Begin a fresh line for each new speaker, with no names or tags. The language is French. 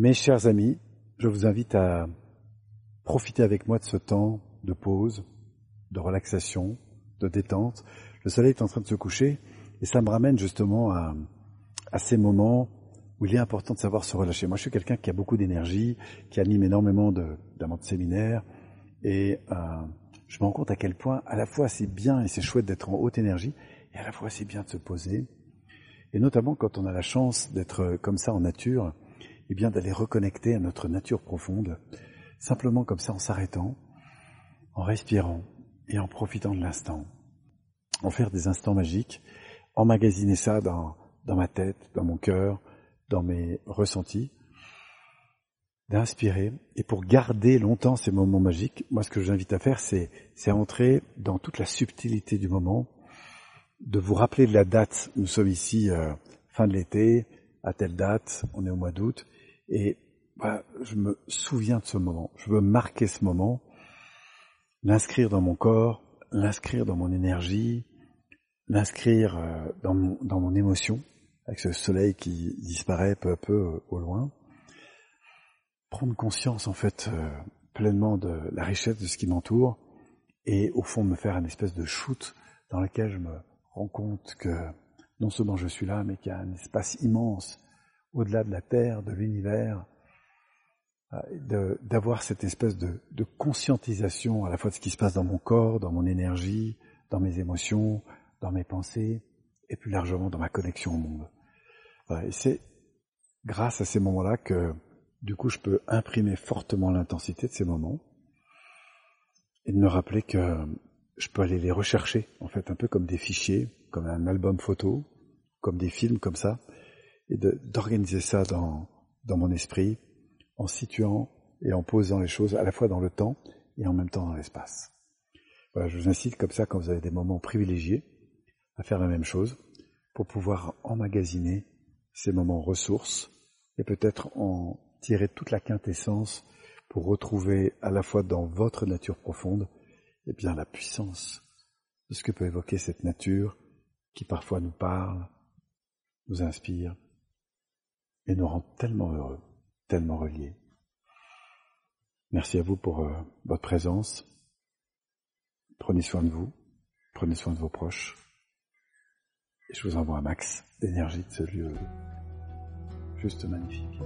Mes chers amis, je vous invite à profiter avec moi de ce temps de pause, de relaxation, de détente. Le soleil est en train de se coucher et ça me ramène justement à, ces moments où il est important de savoir se relâcher. Moi, je suis quelqu'un qui a beaucoup d'énergie, qui anime énormément d'amants de, de séminaires et euh, je me rends compte à quel point à la fois c'est bien et c'est chouette d'être en haute énergie et à la fois c'est bien de se poser. Et notamment quand on a la chance d'être comme ça en nature, et bien d'aller reconnecter à notre nature profonde, simplement comme ça en s'arrêtant, en respirant et en profitant de l'instant. En faire des instants magiques, emmagasiner ça dans, dans ma tête, dans mon cœur, dans mes ressentis, d'inspirer. Et pour garder longtemps ces moments magiques, moi ce que j'invite à faire, c'est, c'est entrer dans toute la subtilité du moment, de vous rappeler de la date. Nous sommes ici euh, fin de l'été, à telle date, on est au mois d'août, et bah, je me souviens de ce moment. Je veux marquer ce moment, l'inscrire dans mon corps, l'inscrire dans mon énergie, l'inscrire euh, dans mon, dans mon émotion, avec ce soleil qui disparaît peu à peu euh, au loin. Prendre conscience en fait pleinement de la richesse de ce qui m'entoure et au fond me faire une espèce de shoot dans lequel je me rends compte que non seulement je suis là, mais qu'il y a un espace immense au-delà de la Terre, de l'univers, euh, d'avoir cette espèce de, de, conscientisation à la fois de ce qui se passe dans mon corps, dans mon énergie, dans mes émotions, dans mes pensées, et plus largement dans ma connexion au monde. Et c'est grâce à ces moments-là que, du coup, je peux imprimer fortement l'intensité de ces moments et de me rappeler que je peux aller les rechercher, en fait, un peu comme des fichiers, comme un album photo, comme des films comme ça, et d'organiser ça dans, dans mon esprit, en situant et en posant les choses à la fois dans le temps et en même temps dans l'espace. Voilà, je vous incite comme ça, quand vous avez des moments privilégiés, à faire la même chose, pour pouvoir emmagasiner ces moments ressources, et peut-être en tirer toute la quintessence pour retrouver à la fois dans votre nature profonde eh bien la puissance de ce que peut évoquer cette nature qui parfois nous parle, nous inspire et nous rend tellement heureux, tellement reliés. Merci à vous pour euh, votre présence. Prenez soin de vous, prenez soin de vos proches. Et je vous envoie un max d'énergie de ce lieu juste magnifique.